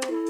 Bye.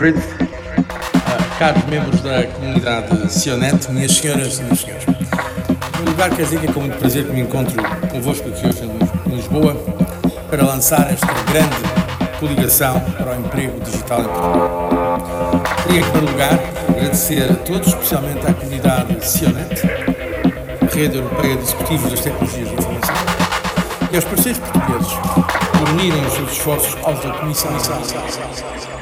Manfred. Uh, caros membros da comunidade Sionet, minhas senhoras e meus senhores. Em lugar, que é com muito prazer que me encontro convosco aqui hoje em Lisboa para lançar esta grande coligação para o emprego digital em Portugal. Queria, em primeiro lugar, agradecer a todos, especialmente à comunidade Sionet, Rede Europeia de Executivos das Tecnologias de Informação, e aos parceiros portugueses por unirem os seus esforços aos da Comissão.